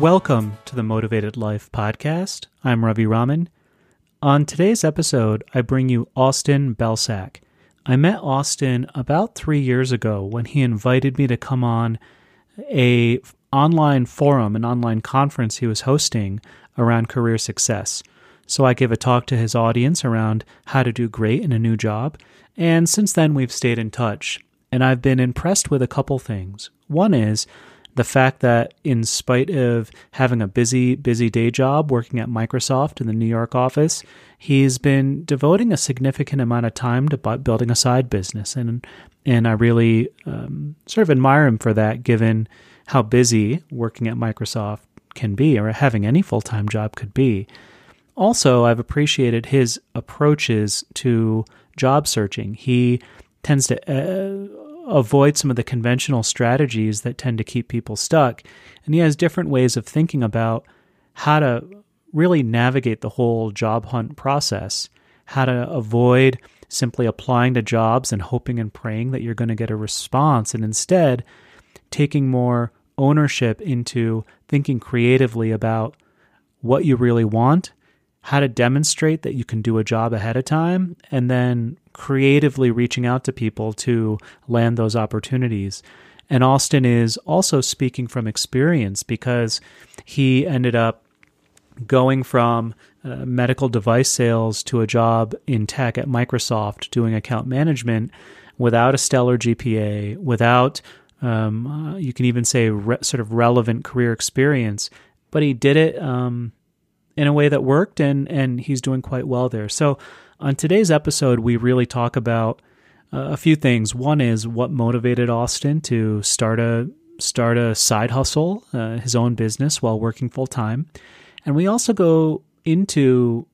Welcome to the Motivated Life podcast. I'm Ravi Raman. On today's episode, I bring you Austin Belcak. I met Austin about three years ago when he invited me to come on a online forum, an online conference he was hosting around career success. So I gave a talk to his audience around how to do great in a new job. And since then, we've stayed in touch. And I've been impressed with a couple things. One is the fact that, in spite of having a busy, busy day job working at Microsoft in the New York office, he's been devoting a significant amount of time to building a side business. And, and I really um, sort of admire him for that, given how busy working at Microsoft can be, or having any full time job could be. Also, I've appreciated his approaches to job searching. He tends to uh, avoid some of the conventional strategies that tend to keep people stuck. And he has different ways of thinking about how to really navigate the whole job hunt process, how to avoid simply applying to jobs and hoping and praying that you're going to get a response, and instead taking more ownership into thinking creatively about what you really want, how to demonstrate that you can do a job ahead of time, and then creatively reaching out to people to land those opportunities. And Austin is also speaking from experience because he ended up going from uh, medical device sales to a job in tech at Microsoft doing account management without a stellar GPA, without, um, uh, you can even say, re- sort of relevant career experience. But he did it um, in a way that worked, and, and he's doing quite well there. So on today's episode, we really talk about uh, a few things. One is what motivated Austin to start a start a side hustle, uh, his own business while working full time, and we also go into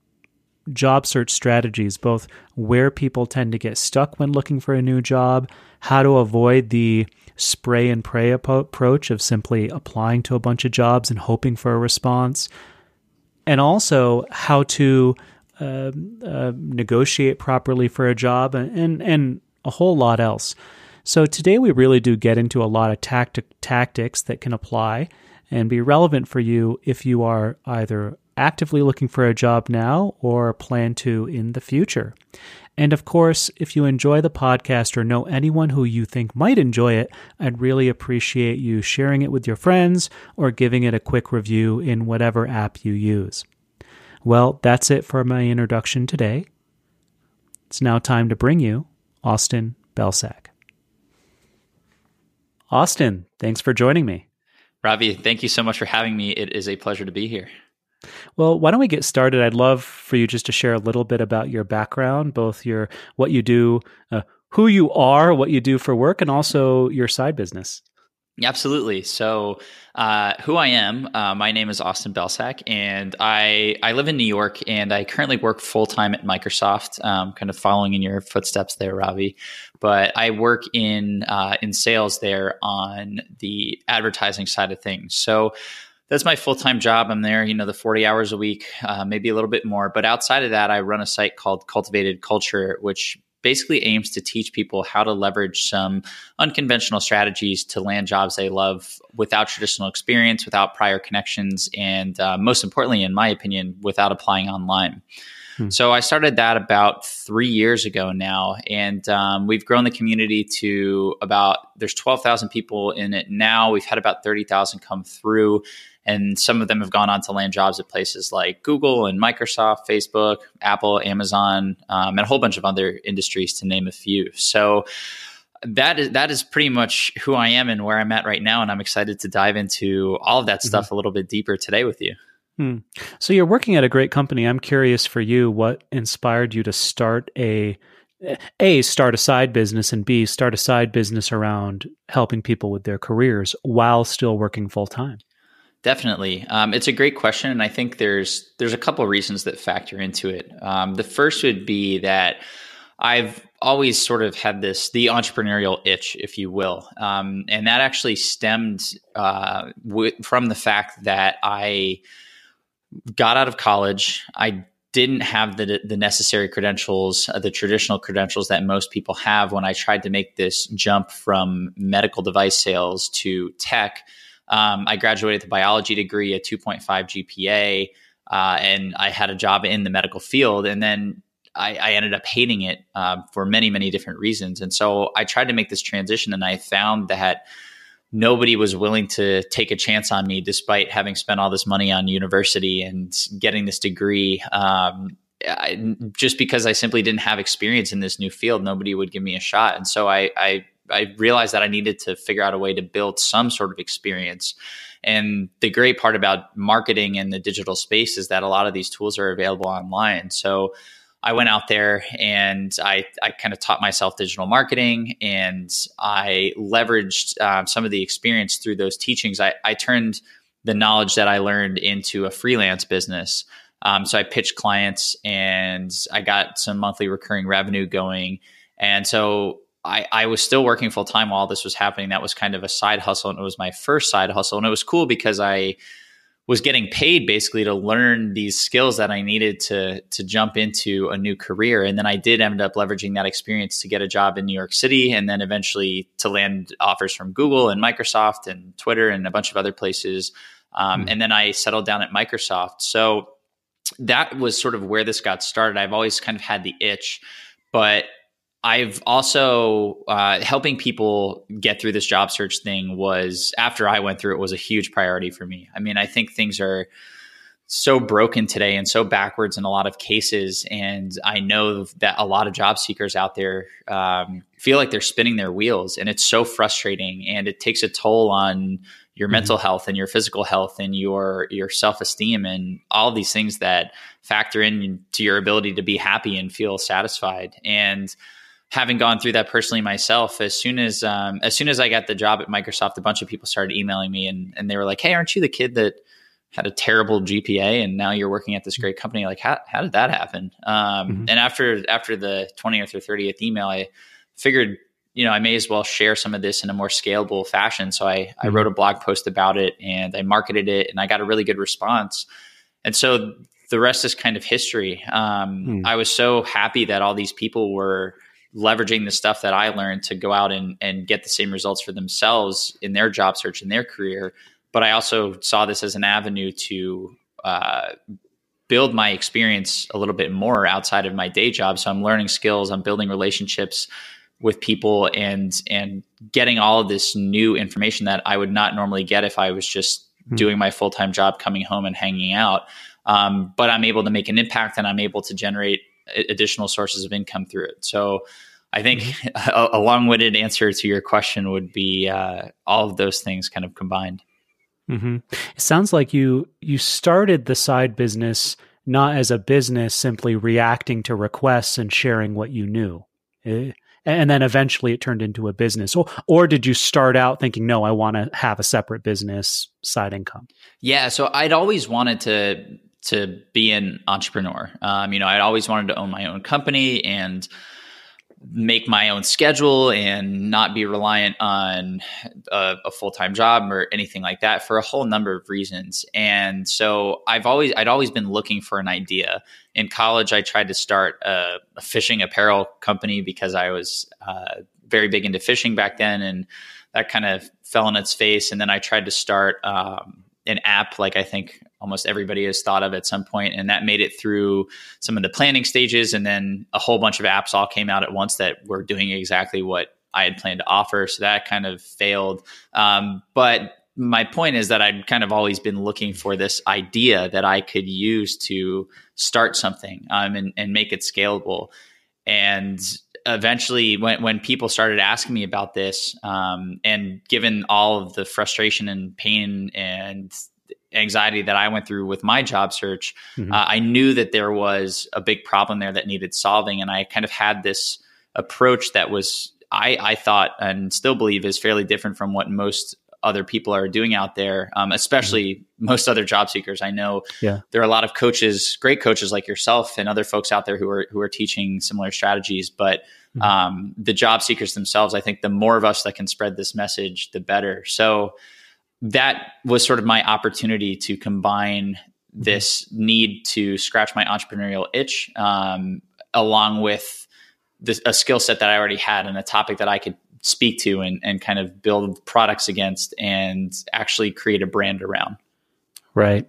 job search strategies, both where people tend to get stuck when looking for a new job, how to avoid the spray and pray approach of simply applying to a bunch of jobs and hoping for a response, and also how to uh, uh, negotiate properly for a job, and and a whole lot else. So today we really do get into a lot of tactic tactics that can apply and be relevant for you if you are either actively looking for a job now or plan to in the future. And of course, if you enjoy the podcast or know anyone who you think might enjoy it, I'd really appreciate you sharing it with your friends or giving it a quick review in whatever app you use. Well, that's it for my introduction today. It's now time to bring you Austin Belcak. Austin, thanks for joining me. Ravi, thank you so much for having me. It is a pleasure to be here. Well, why don't we get started? I'd love for you just to share a little bit about your background, both your what you do, uh, who you are, what you do for work, and also your side business. Absolutely. So, uh, who I am, uh, my name is Austin Belcak, and I I live in New York, and I currently work full time at Microsoft, um, kind of following in your footsteps there, Ravi. But I work in uh, in sales there on the advertising side of things. So that's my full time job. I'm there, you know, the 40 hours a week, uh, maybe a little bit more. But outside of that, I run a site called Cultivated Culture, which basically aims to teach people how to leverage some unconventional strategies to land jobs they love without traditional experience, without prior connections, and uh, most importantly, in my opinion, without applying online. Hmm. So I started that about three years ago now, and um, we've grown the community to about there's twelve thousand people in it now. We've had about thirty thousand come through, and some of them have gone on to land jobs at places like Google and Microsoft, Facebook, Apple, Amazon, um, and a whole bunch of other industries, to name a few. So that is that is pretty much who I am and where I'm at right now, and I'm excited to dive into all of that mm-hmm. stuff a little bit deeper today with you. Hmm. So you're working at a great company. I'm curious for you, what inspired you to start a a start a side business and b start a side business around helping people with their careers while still working full time Definitely, um, it's a great question, and I think there's there's a couple of reasons that factor into it. Um, the first would be that I've always sort of had this the entrepreneurial itch, if you will, um, and that actually stemmed uh, w- from the fact that I got out of college. I didn't have the the necessary credentials, uh, the traditional credentials that most people have. When I tried to make this jump from medical device sales to tech Um, I graduated with a biology degree, a 2.5 GPA, uh, and I had a job in the medical field. And then I, I ended up hating it uh, for many, many different reasons. And so I tried to make this transition, and I found that nobody was willing to take a chance on me despite having spent all this money on university and getting this degree. Um, I, just because I simply didn't have experience in this new field, nobody would give me a shot. And so I, I I realized that I needed to figure out a way to build some sort of experience. And the great part about marketing in the digital space is that a lot of these tools are available online. So I went out there and I, I kind of taught myself digital marketing and I leveraged um, some of the experience through those teachings. I, I, turned the knowledge that I learned into a freelance business. Um, so I pitched clients and I got some monthly recurring revenue going. And so I, I was still working full time while this was happening. That was kind of a side hustle, and it was my first side hustle. And it was cool because I was getting paid basically to learn these skills that I needed to to jump into a new career. And then I did end up leveraging that experience to get a job in New York City, and then eventually to land offers from Google and Microsoft and Twitter and a bunch of other places. Um, mm. And then I settled down at Microsoft. So that was sort of where this got started. I've always kind of had the itch, but I've also uh, helping people get through this job search thing was after I went through it was a huge priority for me. I mean, I think things are so broken today and so backwards in a lot of cases, and I know that a lot of job seekers out there um, feel like they're spinning their wheels, and it's so frustrating, and it takes a toll on your mm-hmm. mental health and your physical health and your your self esteem and all these things that factor into your ability to be happy and feel satisfied and having gone through that personally myself, as soon as um, as soon as I got the job at Microsoft, a bunch of people started emailing me and and they were like, "Hey, aren't you the kid that had a terrible GPA and now you're working at this great company? Like, how how did that happen?" Um, mm-hmm. And after after the twentieth or thirtieth email, I figured. You know, I may as well share some of this in a more scalable fashion. So I, mm-hmm. I wrote a blog post about it and I marketed it and I got a really good response. And so the rest is kind of history. Um, mm. I was so happy that all these people were leveraging the stuff that I learned to go out and, and get the same results for themselves in their job search in their career. But I also saw this as an avenue to uh, build my experience a little bit more outside of my day job. So I'm learning skills, I'm building relationships with people and and getting all of this new information that I would not normally get if I was just mm-hmm. doing my full time job, coming home and hanging out. Um, but I'm able to make an impact and I'm able to generate additional sources of income through it. So I think mm-hmm. a, a long-winded answer to your question would be uh, all of those things kind of combined. Mm-hmm. It sounds like you you started the side business not as a business, simply reacting to requests and sharing what you knew, eh, and then eventually it turned into a business. Or or did you start out thinking, no, I want to have a separate business side income? Yeah, so I'd always wanted to to be an entrepreneur. Um, you know, I'd always wanted to own my own company and make my own schedule and not be reliant on a, a, full-time job or anything like that for a whole number of reasons. And so i've always i'd always been looking for an idea. In college i tried to start a, a fishing apparel company because i was uh, very big into fishing back then and that kind of fell on its face. And then i tried to start um, an app like i think almost everybody has thought of at some point and that made it through some of the planning stages and then a whole bunch of apps all came out at once that were doing exactly what i had planned to offer so that kind of failed. Um, but my point is that i'd kind of always been looking for this idea that i could use to start something um, and, and make it scalable. And eventually when, when people started asking me about this um, and given all of the frustration and pain and anxiety that I went through with my job search, mm-hmm. uh, I knew that there was a big problem there that needed solving. And I kind of had this approach that was, I, I thought and still believe is fairly different from what most other people are doing out there, um, especially mm-hmm. most other job seekers. I know yeah. there are a lot of coaches, great coaches like yourself and other folks out there who are who are teaching similar strategies. But mm-hmm. um, the job seekers themselves, I think, the more of us that can spread this message, the better. So that was sort of my opportunity to combine mm-hmm. this need to scratch my entrepreneurial itch um, along with this, a skill set that I already had and a topic that I could speak to and, and kind of build products against and actually create a brand around. Right.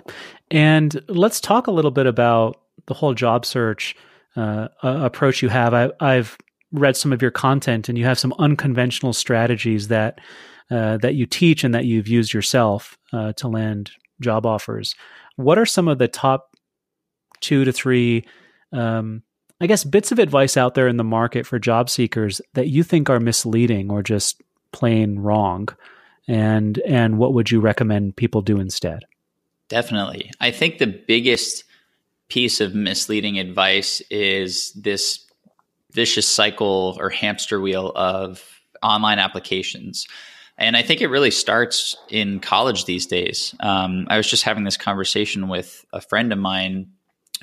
And let's talk a little bit about the whole job search uh, approach you have. I, I've read some of your content, and you have some unconventional strategies that uh, that you teach and that you've used yourself uh, to land job offers. What are some of the top two to three, um, I guess, bits of advice out there in the market for job seekers that you think are misleading or just plain wrong? And and what would you recommend people do instead? Definitely, I think the biggest piece of misleading advice is this vicious cycle or hamster wheel of online applications. And I think it really starts in college these days. Um, I was just having this conversation with a friend of mine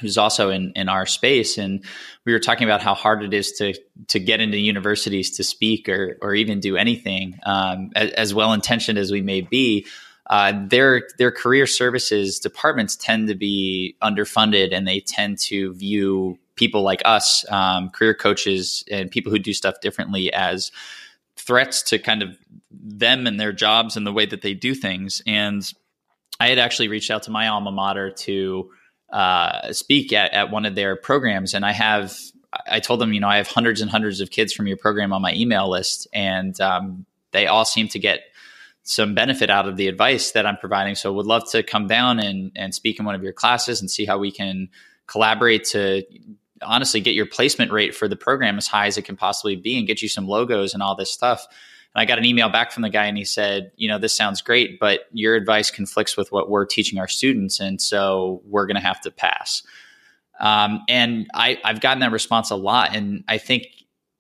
who's also in, in our space, and we were talking about how hard it is to to get into universities to speak or or even do anything. Um, as, as well intentioned as we may be, uh, their their career services departments tend to be underfunded, and they tend to view people like us, um, career coaches, and people who do stuff differently as threats to kind of them and their jobs and the way that they do things. And I had actually reached out to my alma mater to uh, speak at, at one of their programs, and I have I told them, you know, I have hundreds and hundreds of kids from your program on my email list, and um, they all seem to get some benefit out of the advice that I'm providing. So, would love to come down and and speak in one of your classes and see how we can collaborate to honestly get your placement rate for the program as high as it can possibly be and get you some logos and all this stuff. And I got an email back from the guy and he said, you know, this sounds great, but your advice conflicts with what we're teaching our students. And so we're going to have to pass. Um, and I, I've gotten that response a lot. And I think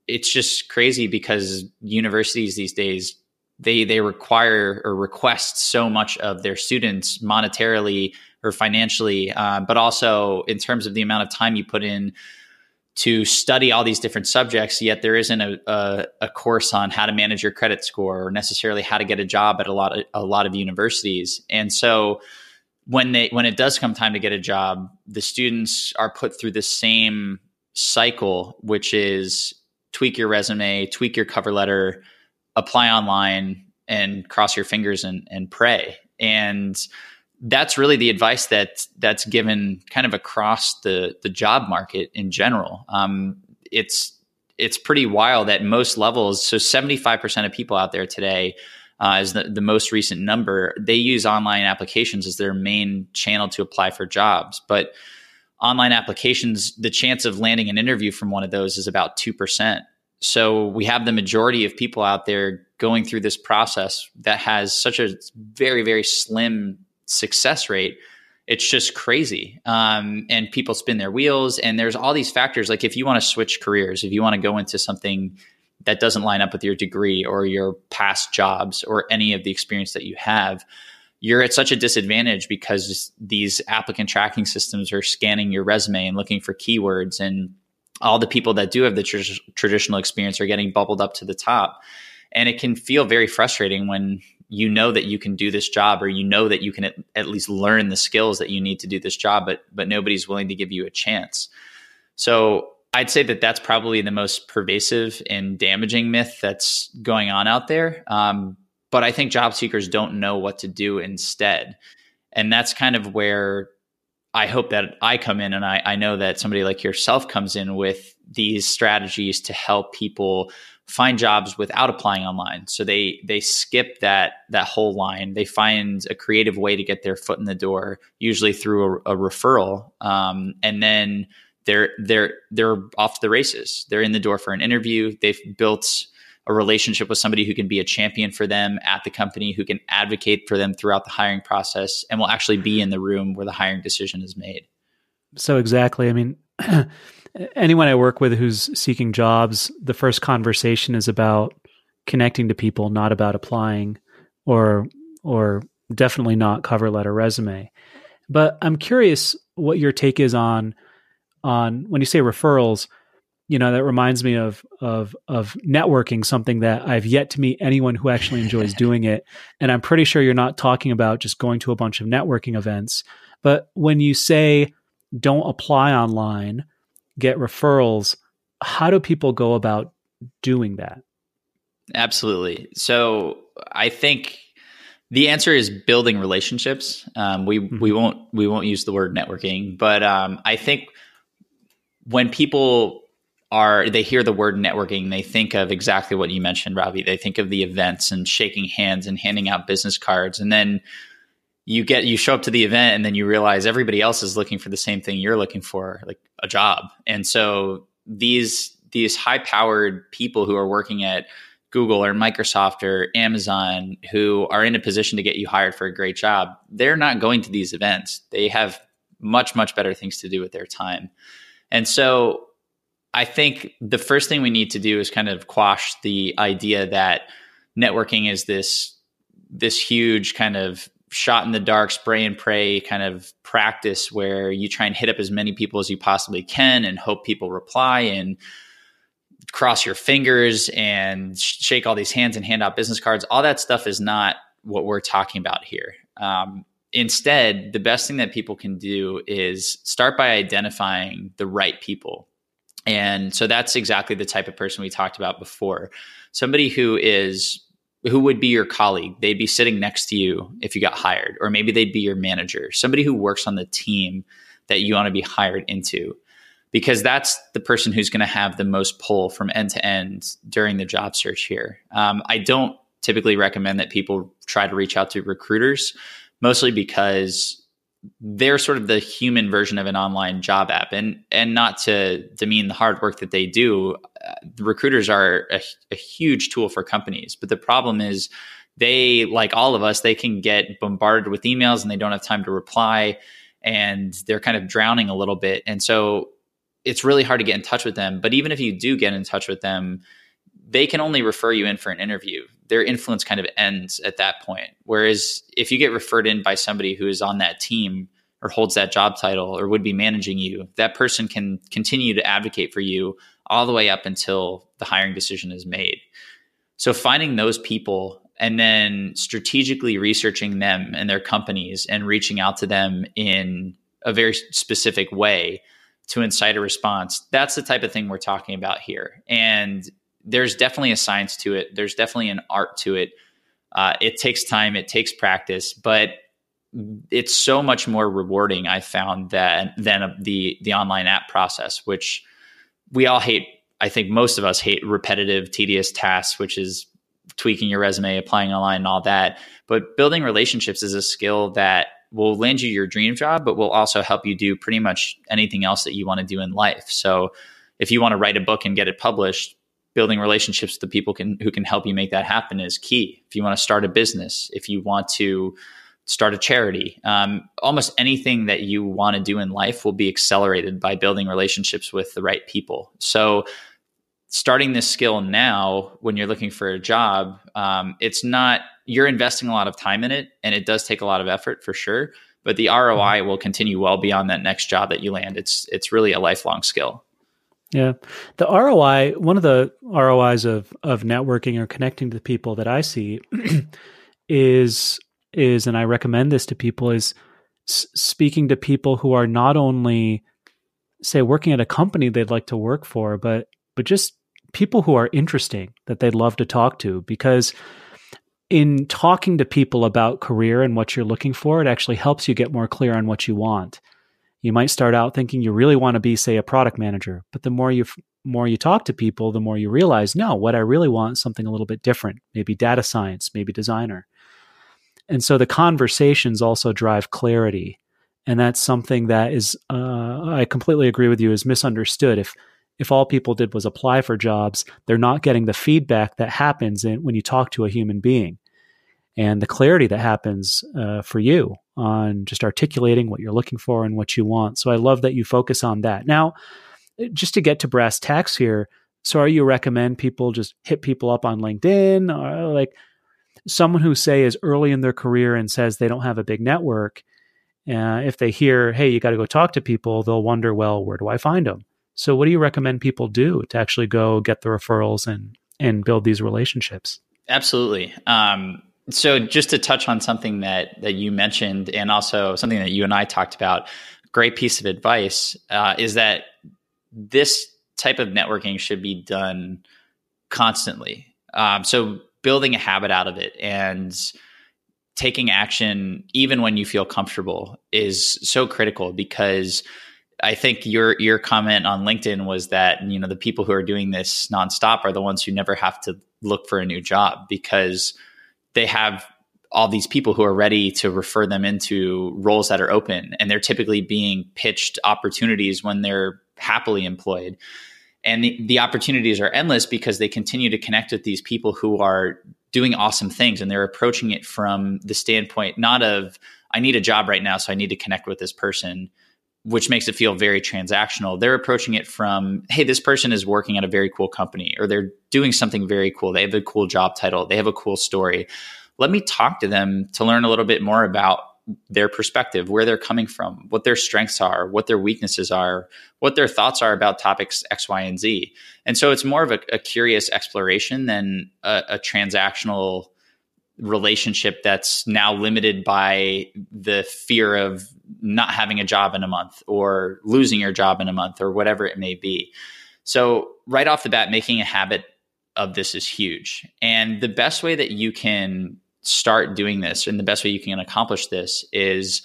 it's just crazy because universities these days, they, they require or request so much of their students monetarily or financially, uh, but also in terms of the amount of time you put in to study all these different subjects. Yet there isn't a, a, a, course on how to manage your credit score or necessarily how to get a job at a lot of a lot of universities. And so when they when it does come time to get a job, the students are put through the same cycle, which is tweak your resume, tweak your cover letter, apply online, and cross your fingers and, and pray. And that's really the advice that that's given kind of across the the job market in general. Um, it's it's pretty wild at most levels. So seventy five percent of people out there today. Uh, is the, the most recent number. They use online applications as their main channel to apply for jobs. But online applications, the chance of landing an interview from one of those is about 2%. So we have the majority of people out there going through this process that has such a very, very slim success rate it's just crazy. Um, and people spin their wheels and there's all these factors. Like if you want to switch careers if you want to go into something that doesn't line up with your degree or your past jobs or any of the experience that you have you're at such a disadvantage because these applicant tracking systems are scanning your resume and looking for keywords and all the people that do have the tr- traditional experience are getting bubbled up to the top. And it can feel very frustrating when you know that you can do this job or you know that you can at, at, least learn the skills that you need to do this job but but nobody's willing to give you a chance. So i'd say that that's probably the most pervasive and damaging myth that's going on out there. Um, but i think job seekers don't know what to do instead. And that's kind of where i hope that i come in and i, I know that somebody like yourself comes in with these strategies to help people find jobs without applying online. So they they skip that that whole line. They find a creative way to get their foot in the door, usually through a, a referral, um, and then they're they're they're off to the races. They're in the door for an interview. They've built a relationship with somebody who can be a champion for them at the company, who can advocate for them throughout the hiring process, and will actually be in the room where the hiring decision is made. So exactly. I mean. anyone I work with who's seeking jobs, the first conversation is about connecting to people, not about applying or or definitely not cover letter resume. But I'm curious what your take is on on when you say referrals, you know, that reminds me of of of networking, something that I've yet to meet anyone who actually enjoys doing it. And I'm pretty sure you're not talking about just going to a bunch of networking events. But when you say don't apply online, get referrals, how do people go about doing that? Absolutely. So I think the answer is building relationships. Um, we mm-hmm. we won't we won't use the word networking, but um, I think when people are they hear the word networking, they think of exactly what you mentioned, Ravi. They think of the events and shaking hands and handing out business cards, and then you get you show up to the event, and then you realize everybody else is looking for the same thing you're looking for, like a job. And so these these high powered people who are working at Google or Microsoft or Amazon who are in a position to get you hired for a great job, they're not going to these events. They have much, much better things to do with their time. And so I think the first thing we need to do is kind of quash the idea that networking is this this huge kind of shot in the dark spray and pray kind of practice where you try and hit up as many people as you possibly can and hope people reply and cross your fingers and shake all these hands and hand out business cards. All that stuff is not what we're talking about here. Um, instead, the best thing that people can do is start by identifying the right people. And so that's exactly the type of person we talked about before. Somebody who is who would be your colleague. They'd be sitting next to you if you got hired, or maybe they'd be your manager, somebody who works on the team that you want to be hired into because that's the person who's going to have the most pull from end to end during the job search here. Um, I don't typically recommend that people try to reach out to recruiters, mostly because they're sort of the human version of an online job app and and not to demean the hard work that they do uh, recruiters are a, a, huge tool for companies but the problem is they like all of us they can get bombarded with emails and they don't have time to reply and they're kind of drowning a little bit and so it's really hard to get in touch with them. But even if you do get in touch with them, they can only refer you in for an interview. Their influence kind of ends at that point. Whereas if you get referred in by somebody who is on that team or holds that job title or would be managing you, that person can continue to advocate for you all the way up until the hiring decision is made. So finding those people and then strategically researching them and their companies and reaching out to them in a very specific way to incite a response. That's the type of thing we're talking about here. And there's definitely a science to it. There's definitely an art to it. Uh, it takes time, it takes practice, but it's so much more rewarding. I found that than the the online app process, which we all hate. I think most of us hate repetitive, tedious tasks, which is tweaking your resume, applying online, and all that. But building relationships is a skill that will land you your dream job, but will also help you do pretty much anything else that you want to do in life. So if you want to write a book and get it published, building relationships with the people can, who can help you make that happen is key. If you want to start a business, if you want to start a charity, um, almost anything that you want to do in life will be accelerated by building relationships with the right people. So starting this skill now when you're looking for a job um, it's not you're investing a lot of time in it and it does take a lot of effort for sure but the roi mm-hmm. will continue well beyond that next job that you land it's it's really a lifelong skill yeah the roi one of the rois of of networking or connecting to people that i see is is and i recommend this to people is s- speaking to people who are not only say working at a company they'd like to work for but but just people who are interesting that they'd love to talk to because in talking to people about career and what you're looking for, it actually helps you get more clear on what you want. You might start out thinking you really want to be, say, a product manager, but the more you more you talk to people, the more you realize, no, what I really want is something a little bit different. Maybe data science, maybe designer. And so the conversations also drive clarity, and that's something that is, uh, I completely agree with you, is misunderstood. If if all people did was apply for jobs, they're not getting the feedback that happens in, when you talk to a human being and the clarity that happens uh, for you on just articulating what you're looking for and what you want. So I love that you focus on that. Now, just to get to brass tacks here, so are you recommend people just hit people up on LinkedIn or like someone who say is early in their career and says they don't have a big network? Uh, if they hear, hey, you got to go talk to people, they'll wonder, well, where do I find them? So, what do you recommend people do to actually go get the referrals and and build these relationships? Absolutely. Um, so, just to touch on something that that you mentioned, and also something that you and I talked about, great piece of advice uh, is that this type of networking should be done constantly. Um, so building a habit out of it and taking action even when you feel comfortable is so critical because I think your your comment on LinkedIn was that you know the people who are doing this nonstop are the ones who never have to look for a new job because they have all these people who are ready to refer them into roles that are open and they're typically being pitched opportunities when they're happily employed. And the, the opportunities are endless because they continue to connect with these people who are doing awesome things and they're approaching it from the standpoint not of i need a job right now so i need to connect with this person which makes it feel very transactional. They're approaching it from hey this person is working at a very cool company or they're doing something very cool. They have a cool job title. They have a cool story. Let me talk to them to learn a little bit more about their perspective, where they're coming from, what their strengths are, what their weaknesses are, what their thoughts are about topics X, Y, and Z. And so it's more of a, a curious exploration than a, a, transactional relationship that's now limited by the fear of not having a job in a month or losing your job in a month or whatever it may be. So, right off the bat, making a habit of this is huge. And the best way that you can start doing this and the best way you can accomplish this is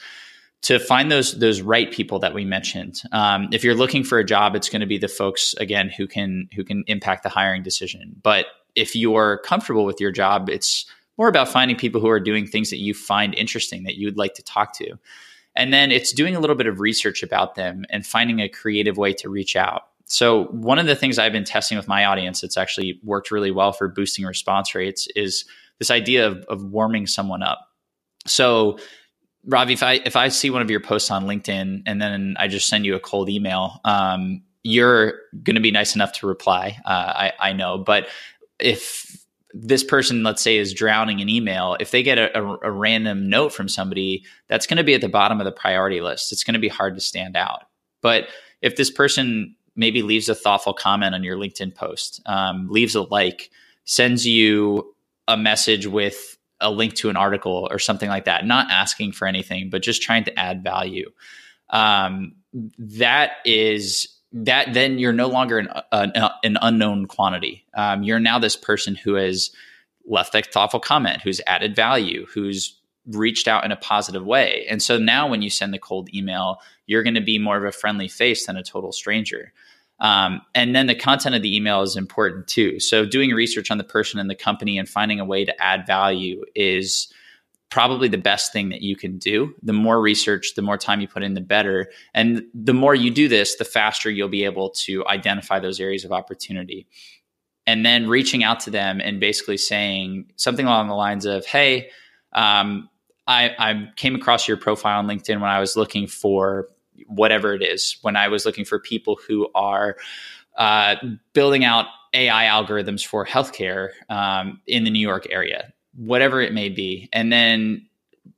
to find those those right people that we mentioned. Um, if you're looking for a job, it's going to be the folks again who can who can impact the hiring decision. But if you're comfortable with your job, it's more about finding people who are doing things that you find interesting that you'd like to talk to. And then it's doing a little bit of research about them and finding a creative way to reach out. So, one of the things I've been testing with my audience that's actually worked really well for boosting response rates is this idea of, of warming someone up. So, Ravi, if I if I see one of your posts on LinkedIn and then I just send you a cold email, um, you're going to be nice enough to reply. Uh, I, I know, but if this person, let's say, is drowning in email, if they get a, a, a random note from somebody, that's going to be at the bottom of the priority list. It's going to be hard to stand out. But if this person maybe leaves a thoughtful comment on your LinkedIn post, um, leaves a like, sends you a message with a link to an article or something like that, not asking for anything, but just trying to add value. Um, that is that then you're no longer an, an, an unknown quantity. Um, you're now this person who has left a thoughtful comment, who's added value, who's reached out in a positive way. And so now when you send the cold email, you're going to be more of a friendly face than a total stranger. Um, and then the content of the email is important too. So doing research on the person and the company and finding a way to add value is probably the best thing that you can do. The more research, the more time you put in, the better. And the more you do this, the faster you'll be able to identify those areas of opportunity. And then reaching out to them and basically saying something along the lines of, "Hey, um, I, I came across your profile on LinkedIn when I was looking for whatever it is. When I was looking for people who are uh, building out AI algorithms for healthcare um, in the New York area, whatever it may be, and then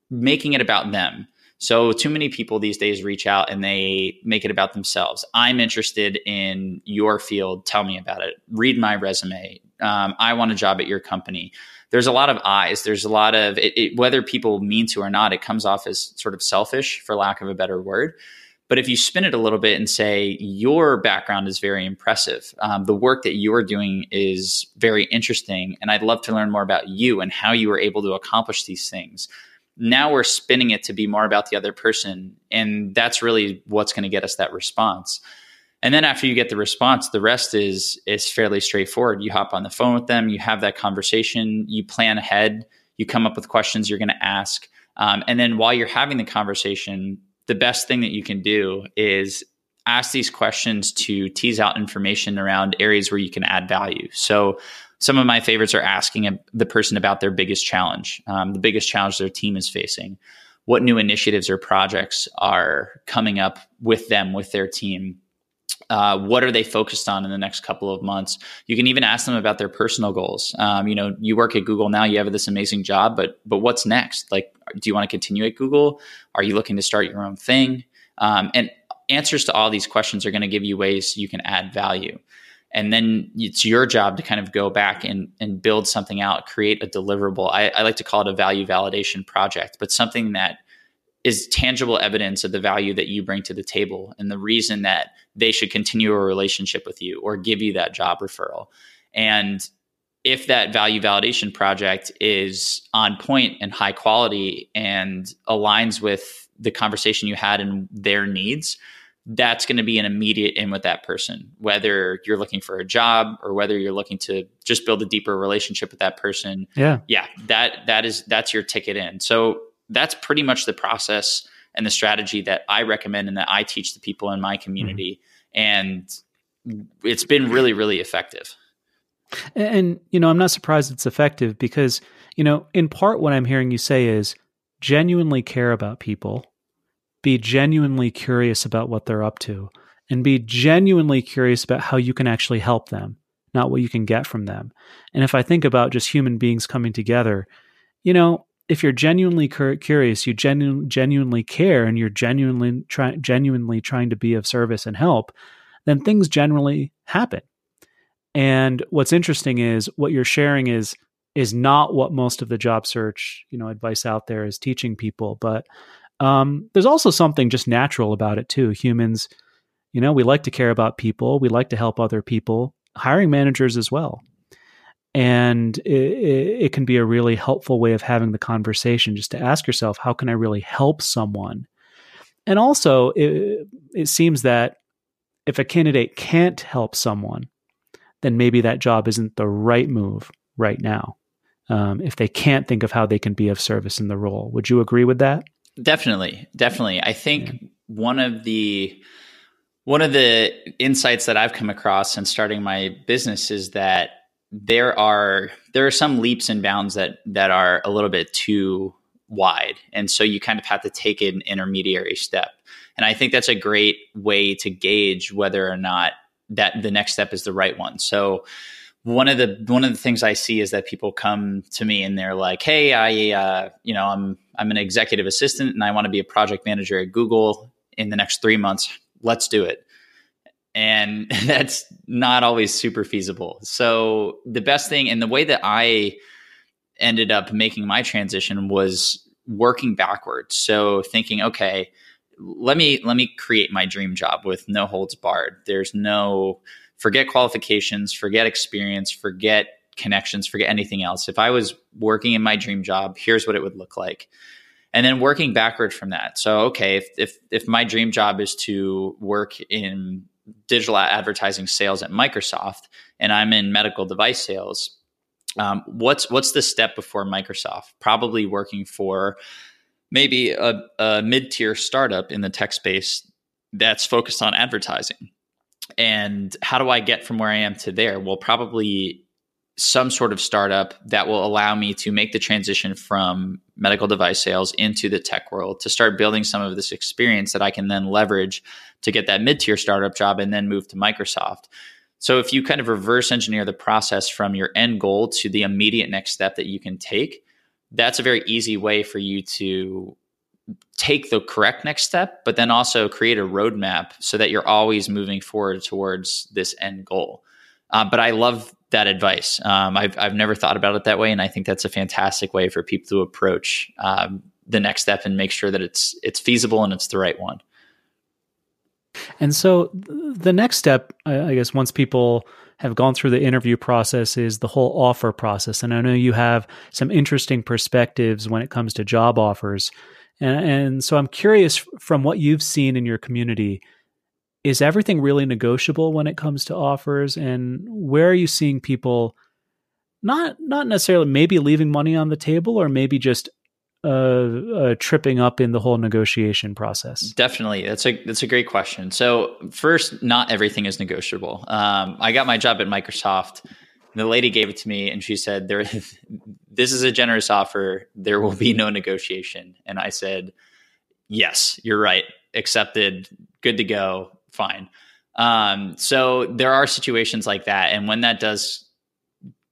making it about them. So, too many people these days reach out and they make it about themselves. I'm interested in your field. Tell me about it. Read my resume. Um, I want a job at your company. There's a lot of eyes. There's a lot of it, it, whether people mean to or not, it comes off as sort of selfish, for lack of a better word. But if you spin it a little bit and say your background is very impressive, um, the work that you're doing is very interesting, and I'd love to learn more about you and how you were able to accomplish these things. Now we're spinning it to be more about the other person, and that's really what's going to get us that response. And then after you get the response, the rest is is fairly straightforward. You hop on the phone with them, you have that conversation, you plan ahead, you come up with questions you're going to ask, um, and then while you're having the conversation, the best thing that you can do is ask these questions to tease out information around areas where you can add value. So, some of my favorites are asking the person about their biggest challenge, um, the biggest challenge their team is facing, what new initiatives or projects are coming up with them, with their team. Uh, what are they focused on in the next couple of months? You can even ask them about their personal goals. Um, you know, you work at Google now, you have this amazing job, but but what's next? Like, do you want to continue at Google? Are you looking to start your own thing? Um, and answers to all these questions are going to give you ways you can add value. And then it's your job to kind of go back and, and build something out, create a deliverable. I, I like to call it a value validation project, but something that is tangible evidence of the value that you bring to the table and the reason that they should continue a relationship with you or give you that job referral. And if that value validation project is on point and high quality and aligns with the conversation you had and their needs, that's going to be an immediate in with that person, whether you're looking for a job or whether you're looking to just build a deeper relationship with that person. Yeah. Yeah. That, that is, that's your ticket in. So that's pretty much the process and the strategy that I recommend and that I teach the people in my community. Mm-hmm. And it's been really, really effective. And, you know, I'm not surprised it's effective because, you know, in part what I'm hearing you say is genuinely care about people, be genuinely curious about what they're up to, and be genuinely curious about how you can actually help them, not what you can get from them. And if I think about just human beings coming together, you know, if you're genuinely cur- curious, you genu- genuinely care, and you're genuinely try- genuinely trying to be of service and help, then things generally happen. And what's interesting is what you're sharing is is not what most of the job search you know advice out there is teaching people, but um, there's also something just natural about it too. Humans, you know, we like to care about people, we like to help other people, hiring managers as well and it, it, can be a really helpful way of having the conversation just to ask yourself how can i really help someone? And also it, it seems that if a candidate can't help someone then maybe that job isn't the right move right now um, if they can't think of how they can be of service in the role. Would you agree with that? Definitely. Definitely. I think yeah. one of the one of the insights that i've come across in starting my business is that there are there are some leaps and bounds that that are a little bit too wide. And so you kind of have to take an intermediary step. And i think that's a great way to gauge whether or not that the next step is the right one. So one of the one of the things i see is that people come to me and they're like hey i uh, you know i'm i'm an executive assistant and i want to be a project manager at google in the next 3 months. Let's do it. And that's not always super feasible. So the best thing and the way that I ended up making my transition was working backwards. So thinking, okay, let me let me create my dream job with no holds barred. There's no forget qualifications, forget experience, forget connections, forget anything else. If I was working in my dream job, here's what it would look like. And then working backward from that. So okay, if if if my dream job is to work in digital advertising sales at Microsoft and I'm in medical device sales, um, what's what's the step before Microsoft? Probably working for maybe a, a mid tier startup in the tech space that's focused on advertising. And how do I get from where I am to there? Well, probably some sort of startup that will allow me to make the transition from medical device sales into the tech world to start building some of this experience that I can then leverage to get that mid tier startup job and then move to Microsoft. So if you kind of reverse engineer the process from your end goal to the immediate next step that you can take, that's a very easy way for you to take the correct next step, but then also create a roadmap so that you're always moving forward towards this end goal. Uh, but I love that advice. Um, I've I've never thought about it that way, and I think that's a fantastic way for people to approach um, the next step and make sure that it's it's feasible and it's the right one. And so the next step, I guess, once people have gone through the interview process, is the whole offer process. And I know you have some interesting perspectives when it comes to job offers. And, and so I'm curious from what you've seen in your community is everything really negotiable when it comes to offers and where are you seeing people not not necessarily maybe leaving money on the table or maybe just uh, uh, tripping up in the whole negotiation process? Definitely, that's a that's a great question. So first, not everything is negotiable. Um, I got my job at Microsoft. The lady gave it to me, and she said, "There, this is a generous offer. There will be no negotiation." And I said, "Yes, you're right. Accepted. Good to go fine. Um, so there are situations like that, and when that does,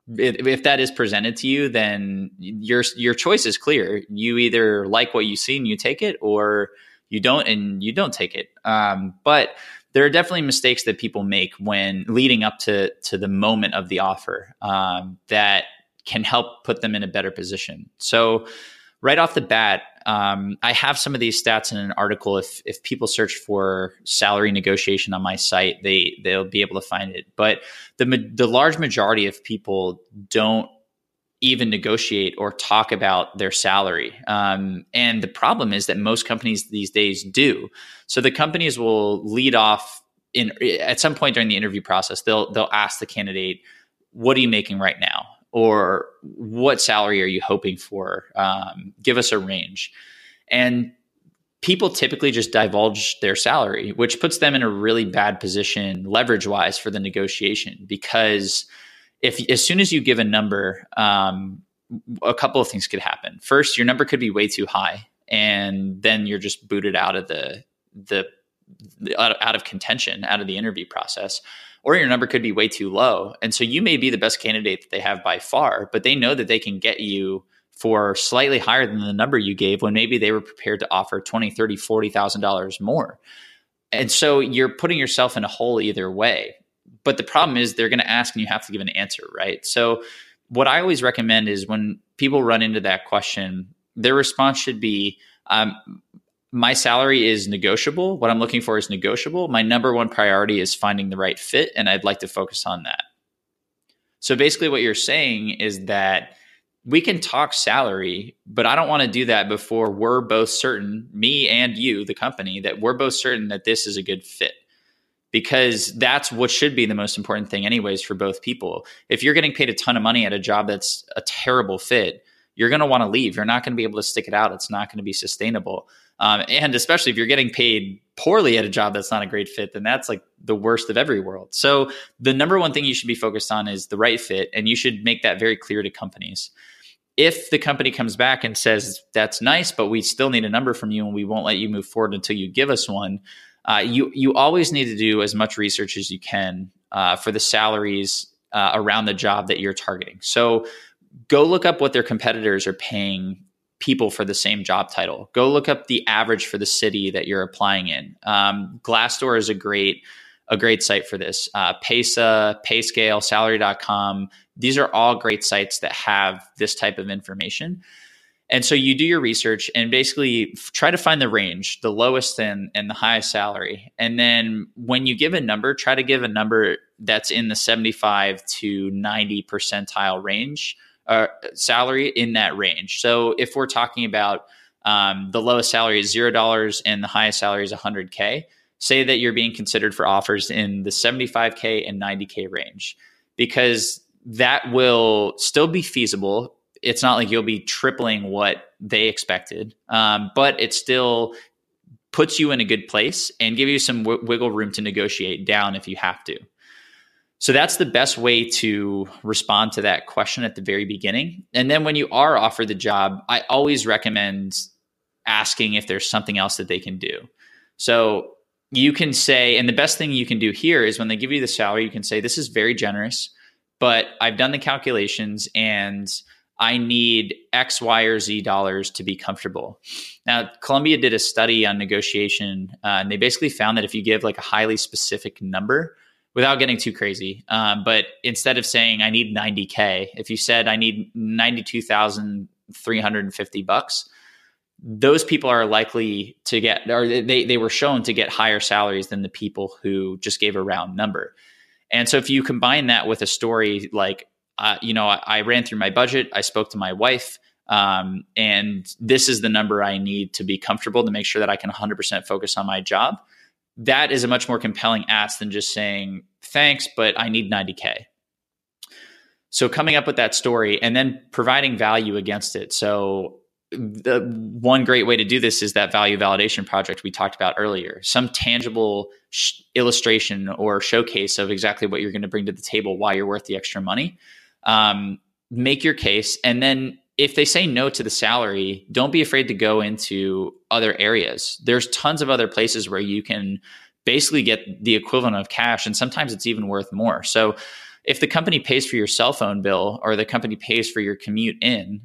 if, if that is presented to you, then your your choice is clear. You either like what you see and you take it, or you don't and you don't take it. Um, but there are definitely mistakes that people make when leading up to to the moment of the offer um, that can help put them in a better position. So right off the bat, um, I have some of these stats in an article. If if people search for salary negotiation on my site, they they'll be able to find it. But the the large majority of people don't even negotiate or talk about their salary. Um, and the problem is that most companies these days do. So the companies will lead off in at some point during the interview process. They'll they'll ask the candidate, "What are you making right now?" Or "What salary are you hoping for?" Um, give us a range, and people typically just divulge their salary, which puts them in a really bad position leverage wise for the negotiation because if as soon as you give a number, um, a couple of things could happen. First, your number could be way too high, and then you're just booted out of the the out of contention, out of the interview process. Or your number could be way too low. And so you may be the best candidate that they have by far, but they know that they can get you for slightly higher than the number you gave when maybe they were prepared to offer 20, 30, $40,000 more. And so you're putting yourself in a hole either way. But the problem is they're going to ask and you have to give an answer, right? So what I always recommend is when people run into that question, their response should be, um, my salary is negotiable. What I'm looking for is negotiable. My number one priority is finding the right fit, and I'd like to focus on that. So basically, what you're saying is that we can talk salary, but I don't want to do that before we're both certain, me and you, the company, that we're both certain that this is a good fit because that's what should be the most important thing anyways for both people if you're getting paid a ton of money at a job that's a terrible fit you're going to want to leave you're not going to be able to stick it out it's not going to be sustainable um, and especially if you're getting paid poorly at a job that's not a great fit then that's like the worst of every world so the number one thing you should be focused on is the right fit and you should make that very clear to companies if the company comes back and says that's nice but we still need a number from you and we won't let you move forward until you give us one uh, you you always need to do as much research as you can uh, for the salaries uh, around the job that you're targeting. So go look up what their competitors are paying people for the same job title. Go look up the average for the city that you're applying in. Um, Glassdoor is a great a great site for this. Uh, Paysa, Payscale, Salary.com. These are all great sites that have this type of information. And so you do your research and basically try to find the range, the lowest and, and the highest salary. And then when you give a number, try to give a number that's in the 75 to 90 percentile range, uh, salary in that range. So if we're talking about um, the lowest salary is $0 and the highest salary is 100K, say that you're being considered for offers in the 75K and 90K range because that will still be feasible it's not like you'll be tripling what they expected, um, but it still puts you in a good place and give you some w- wiggle room to negotiate down if you have to. So that's the best way to respond to that question at the very beginning. And then when you are offered the job, I always recommend asking if there's something else that they can do. So you can say, and the best thing you can do here is when they give you the salary, you can say, This is very generous, but I've done the calculations and I need X, Y, or Z dollars to be comfortable. Now, Columbia did a study on negotiation, uh, and they basically found that if you give like a highly specific number, without getting too crazy, um, but instead of saying I need 90k, if you said I need 92,350 bucks, those people are likely to get, or they they were shown to get higher salaries than the people who just gave a round number. And so if you combine that with a story like uh, you know, I, I, ran through my budget. I spoke to my wife, um, and this is the number I need to be comfortable to make sure that I can 100% focus on my job. That is a much more compelling ask than just saying thanks, but I need 90k. So coming up with that story and then providing value against it. So the one great way to do this is that value validation project we talked about earlier some tangible sh- illustration or showcase of exactly what you're going to bring to the table why you're worth the extra money um, make your case, and then if they say no to the salary, don't be afraid to go into other areas. There's tons of other places where you can basically get the equivalent of cash, and sometimes it's even worth more. So if the company pays for your cell phone bill or the company pays for your commute in,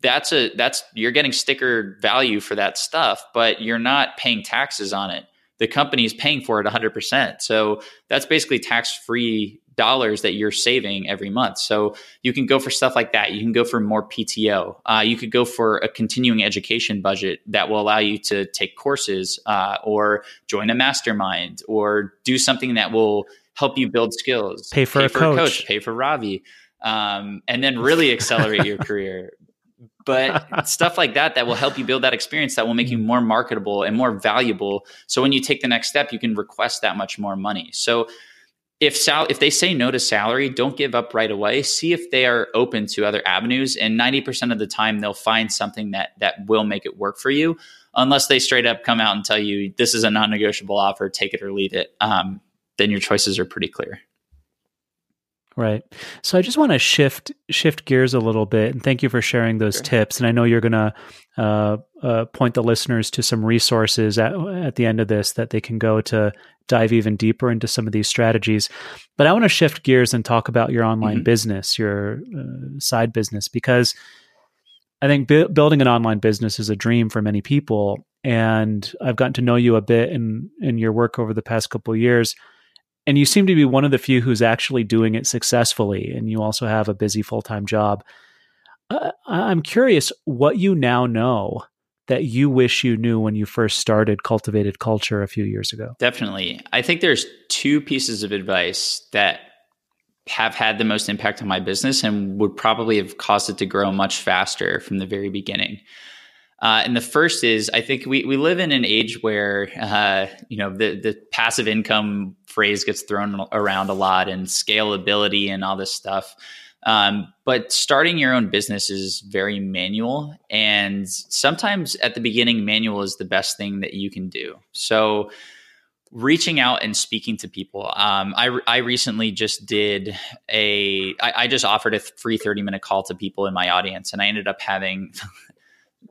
that's a that's you're getting sticker value for that stuff, but you're not paying taxes on it the company is paying for it 100%. So that's basically tax free dollars that you're saving every month. So you can go for stuff like that. You can go for more PTO. Uh, you could go for a continuing education budget that will allow you to take courses uh, or join a mastermind or do something that will help you build skills. Pay for, pay a, for coach. a, coach. Pay for Ravi. Um, and then really accelerate your career. But stuff like that that will help you build that experience that will make you more marketable and more valuable. So when you take the next step, you can request that much more money. So if sal if they say no to salary, don't give up right away. See if they are open to other avenues, and ninety percent of the time they'll find something that that will make it work for you. Unless they straight up come out and tell you this is a non-negotiable offer, take it or leave it. Um, then your choices are pretty clear. Right. So I just want to shift shift gears a little bit, and thank you for sharing those sure. tips. And I know you're going to uh, uh, point the listeners to some resources at, at the end of this that they can go to dive even deeper into some of these strategies. But I want to shift gears and talk about your online mm-hmm. business, your uh, side business, because I think bu- building an online business is a dream for many people. And I've gotten to know you a bit in in your work over the past couple of years and you seem to be one of the few who's actually doing it successfully and you also have a busy full-time job. Uh, i'm curious what you now know that you wish you knew when you first started cultivated culture a few years ago. Definitely. I think there's two pieces of advice that have had the most impact on my business and would probably have caused it to grow much faster from the very beginning uh, and the first is I think we, we live in an age where uh, you know the the passive income phrase gets thrown around a lot and scalability and all this stuff. Um, but starting your own business is very manual, and sometimes at the beginning, manual is the best thing that you can do. So reaching out and speaking to people. Um, I, I recently just did a. I, I just offered a free 30 minute call to people in my audience, and I ended up having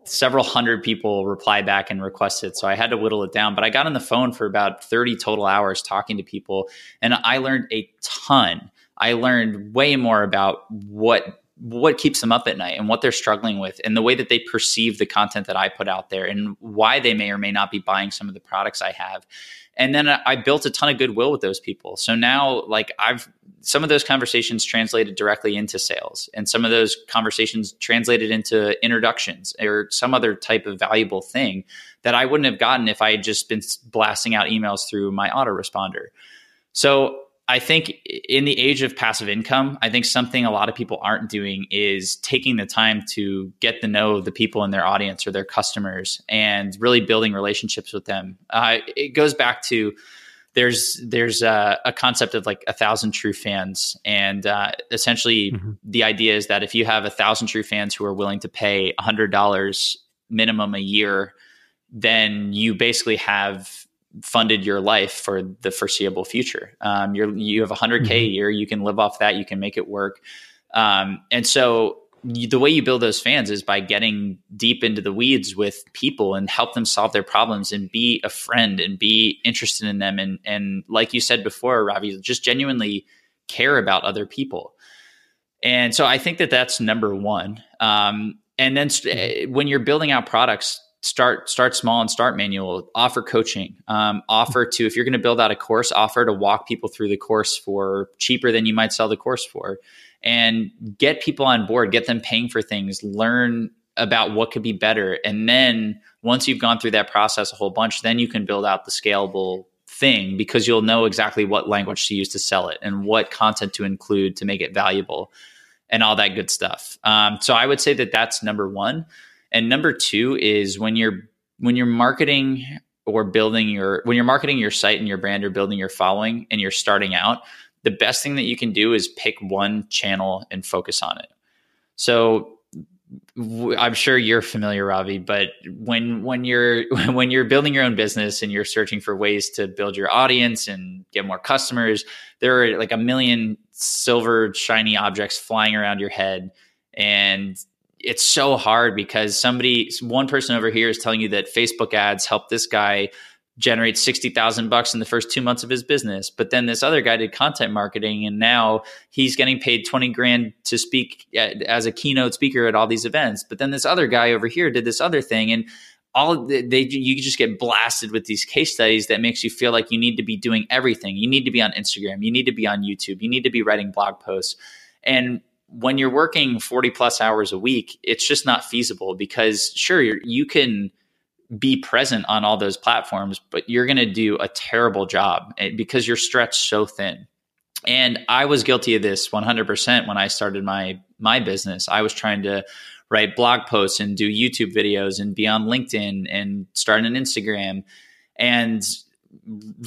several hundred people reply back and request it. So I had to whittle it down. But I got on the phone for about 30 total hours talking to people, and I learned a ton. I learned way more about what what keeps them up at night and what they're struggling with and the way that they perceive the content that I put out there and why they may or may not be buying some of the products I have. And then I built a ton of goodwill with those people. So now, like, I've some of those conversations translated directly into sales, and some of those conversations translated into introductions or some other type of valuable thing that I wouldn't have gotten if I had just been blasting out emails through my autoresponder. So I think in the age of passive income, I think something a lot of people aren't doing is taking the time to get to know the people in their audience or their customers and really building relationships with them. Uh, it goes back to there's there's a, a, concept of like a thousand true fans, and uh, essentially mm-hmm. the idea is that if you have a thousand true fans who are willing to pay a hundred dollars minimum a year, then you basically have funded your life for the foreseeable future. Um, you're you have 100k mm-hmm. a year. You can live off that. You can make it work. Um, and so you, the way you build those fans is by getting deep into the weeds with people and help them solve their problems and be a friend and be interested in them and and like you said before, Ravi, just genuinely care about other people. And so I think that that's number one. Um, and then st- mm-hmm. when you're building out products, start start small and start manual. Offer coaching um, offer to if you're going to build out a course offer to walk people through the course for cheaper than you might sell the course for. And get people on board get them paying for things learn about what could be better. And then once you've gone through that process a whole bunch then you can build out the scalable thing because you'll know exactly what language to use to sell it and what content to include to make it valuable and all that good stuff. Um, so i would say that that's number one and number two is when you're when you're marketing or building your when you're marketing your site and your brand or building your following and you're starting out, the best thing that you can do is pick one channel and focus on it. So I'm sure you're familiar, Ravi, but when when you're when you're building your own business and you're searching for ways to build your audience and get more customers, there are like a million silver shiny objects flying around your head, and it's so hard because somebody one person over here is telling you that Facebook ads help this guy generate 60,000 bucks in the first 2 months of his business but then this other guy did content marketing and now he's getting paid 20 grand to speak at, as a keynote speaker at all these events but then this other guy over here did this other thing and all they, they you just get blasted with these case studies that makes you feel like you need to be doing everything. You need to be on Instagram, you need to be on YouTube, you need to be writing blog posts. And when you're working 40 plus hours a week, it's just not feasible because sure you can be present on all those platforms, but you're going to do a terrible job eh, because you're stretched so thin. And I was guilty of this 100% when I started my my business. I was trying to write blog posts and do YouTube videos and be on LinkedIn and start an Instagram. And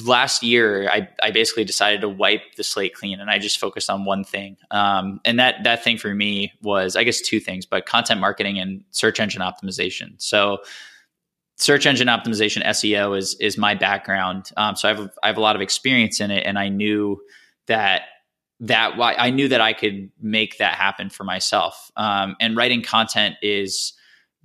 last year, I, I basically decided to wipe the slate clean and I just focused on one thing. Um, and that that thing for me was, I guess, two things, but content marketing and search engine optimization. So search engine optimization SEO is is my background. Um, so I have I have a lot of experience in it, and I knew that that why I knew that I could make that happen for myself. Um, and writing content is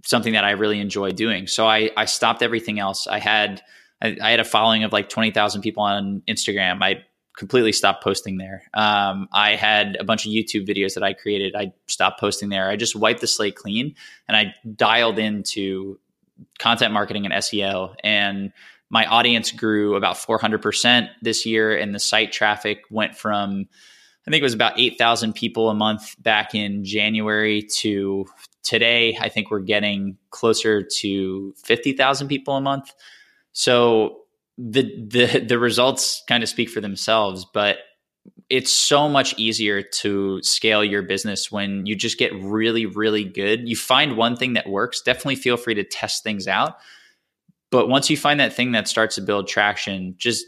something that I really enjoy doing. So I I stopped everything else. I had I, I had a following of like twenty thousand people on Instagram. I completely stopped posting there. Um, I had a bunch of YouTube videos that I created. I stopped posting there. I just wiped the slate clean and I dialed into content marketing and SEO. And my audience grew about 400% this year. And the site traffic went from, I think it was about 8,000 people a month back in January to today. I think we're getting closer to 50,000 people a month. So the, the, the results kind of speak for themselves, but it's so much easier to scale your business when you just get really, really good. You find one thing that works, definitely feel free to test things out. But once you find that thing that starts to build traction, just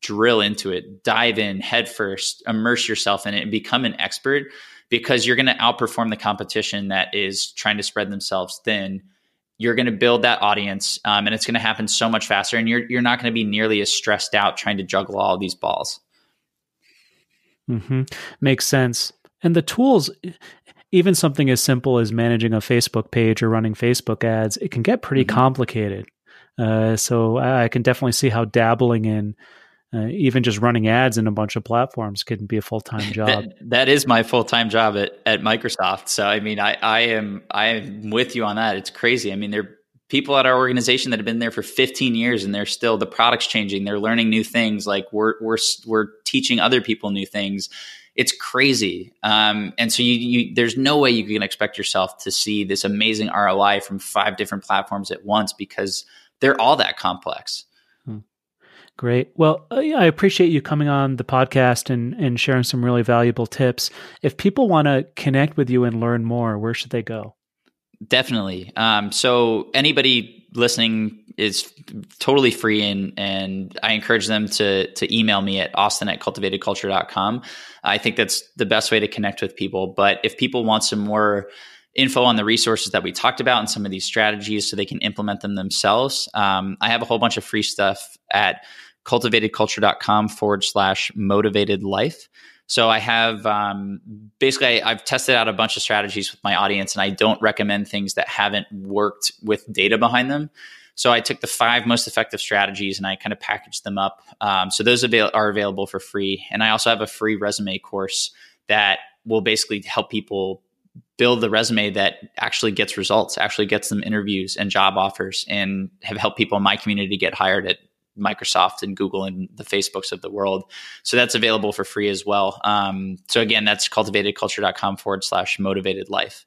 drill into it, dive in head first, immerse yourself in it, and become an expert because you're going to outperform the competition that is trying to spread themselves thin. You're going to build that audience, um, and it's going to happen so much faster. And you're you're not going to be nearly as stressed out trying to juggle all these balls. Mm-hmm. Makes sense. And the tools, even something as simple as managing a Facebook page or running Facebook ads, it can get pretty mm-hmm. complicated. Uh, so I can definitely see how dabbling in uh, even just running ads in a bunch of platforms can be a full time job. that, that is my full time job at, at Microsoft. So I mean, I, I am I am with you on that. It's crazy. I mean, there are people at our organization that have been there for 15 years and they're still the product's changing. They're learning new things. Like we're we're we're teaching other people new things. It's crazy. Um, and so you, you, there's no way you can expect yourself to see this amazing ROI from five different platforms at once because they're all that complex. Great. Well, uh, I appreciate you coming on the podcast and, and sharing some really valuable tips. If people want to connect with you and learn more, where should they go? Definitely. Um, so anybody listening is totally free and and I encourage them to to email me at austin at cultivatedculture.com. I think that's the best way to connect with people. But if people want some more info on the resources that we talked about and some of these strategies so they can implement them themselves, um, I have a whole bunch of free stuff at cultivatedculture.com forward slash motivated life. So I have um, basically I, have tested out a bunch of strategies with my audience, and I don't recommend things that haven't worked with data behind them. So I took the five most effective strategies and I kind of packaged them up. Um, so those avail- are available for free, and I also have a free resume course that will basically help people build the resume that actually gets results, actually gets them interviews and job offers, and have helped people in my community get hired at Microsoft and Google and the Facebooks of the world. So that's available for free as well. Um, so again, that's cultivatedculture.com forward slash motivated life.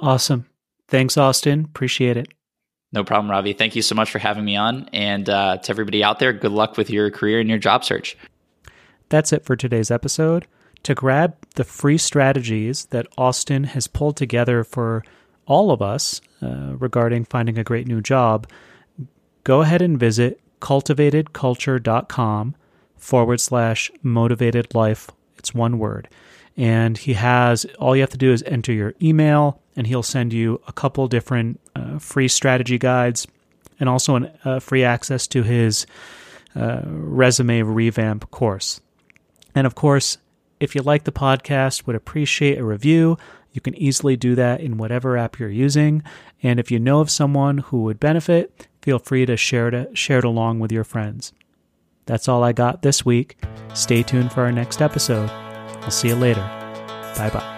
Awesome. Thanks, Austin. Appreciate it. No problem, Ravi. Thank you so much for having me on. And uh, to everybody out there, good luck with your career and your job search. That's it for today's episode. To grab the free strategies that Austin has pulled together for all of us uh, regarding finding a great new job, go ahead and visit cultivatedculture.com forward slash motivated life. It's one word. And he has all you have to do is enter your email, and he'll send you a couple different uh, free strategy guides and also an, uh, free access to his uh, resume revamp course. And of course, if you like the podcast, would appreciate a review. You can easily do that in whatever app you're using. And if you know of someone who would benefit, feel free to share it, share it along with your friends. That's all I got this week. Stay tuned for our next episode. I'll see you later. Bye bye.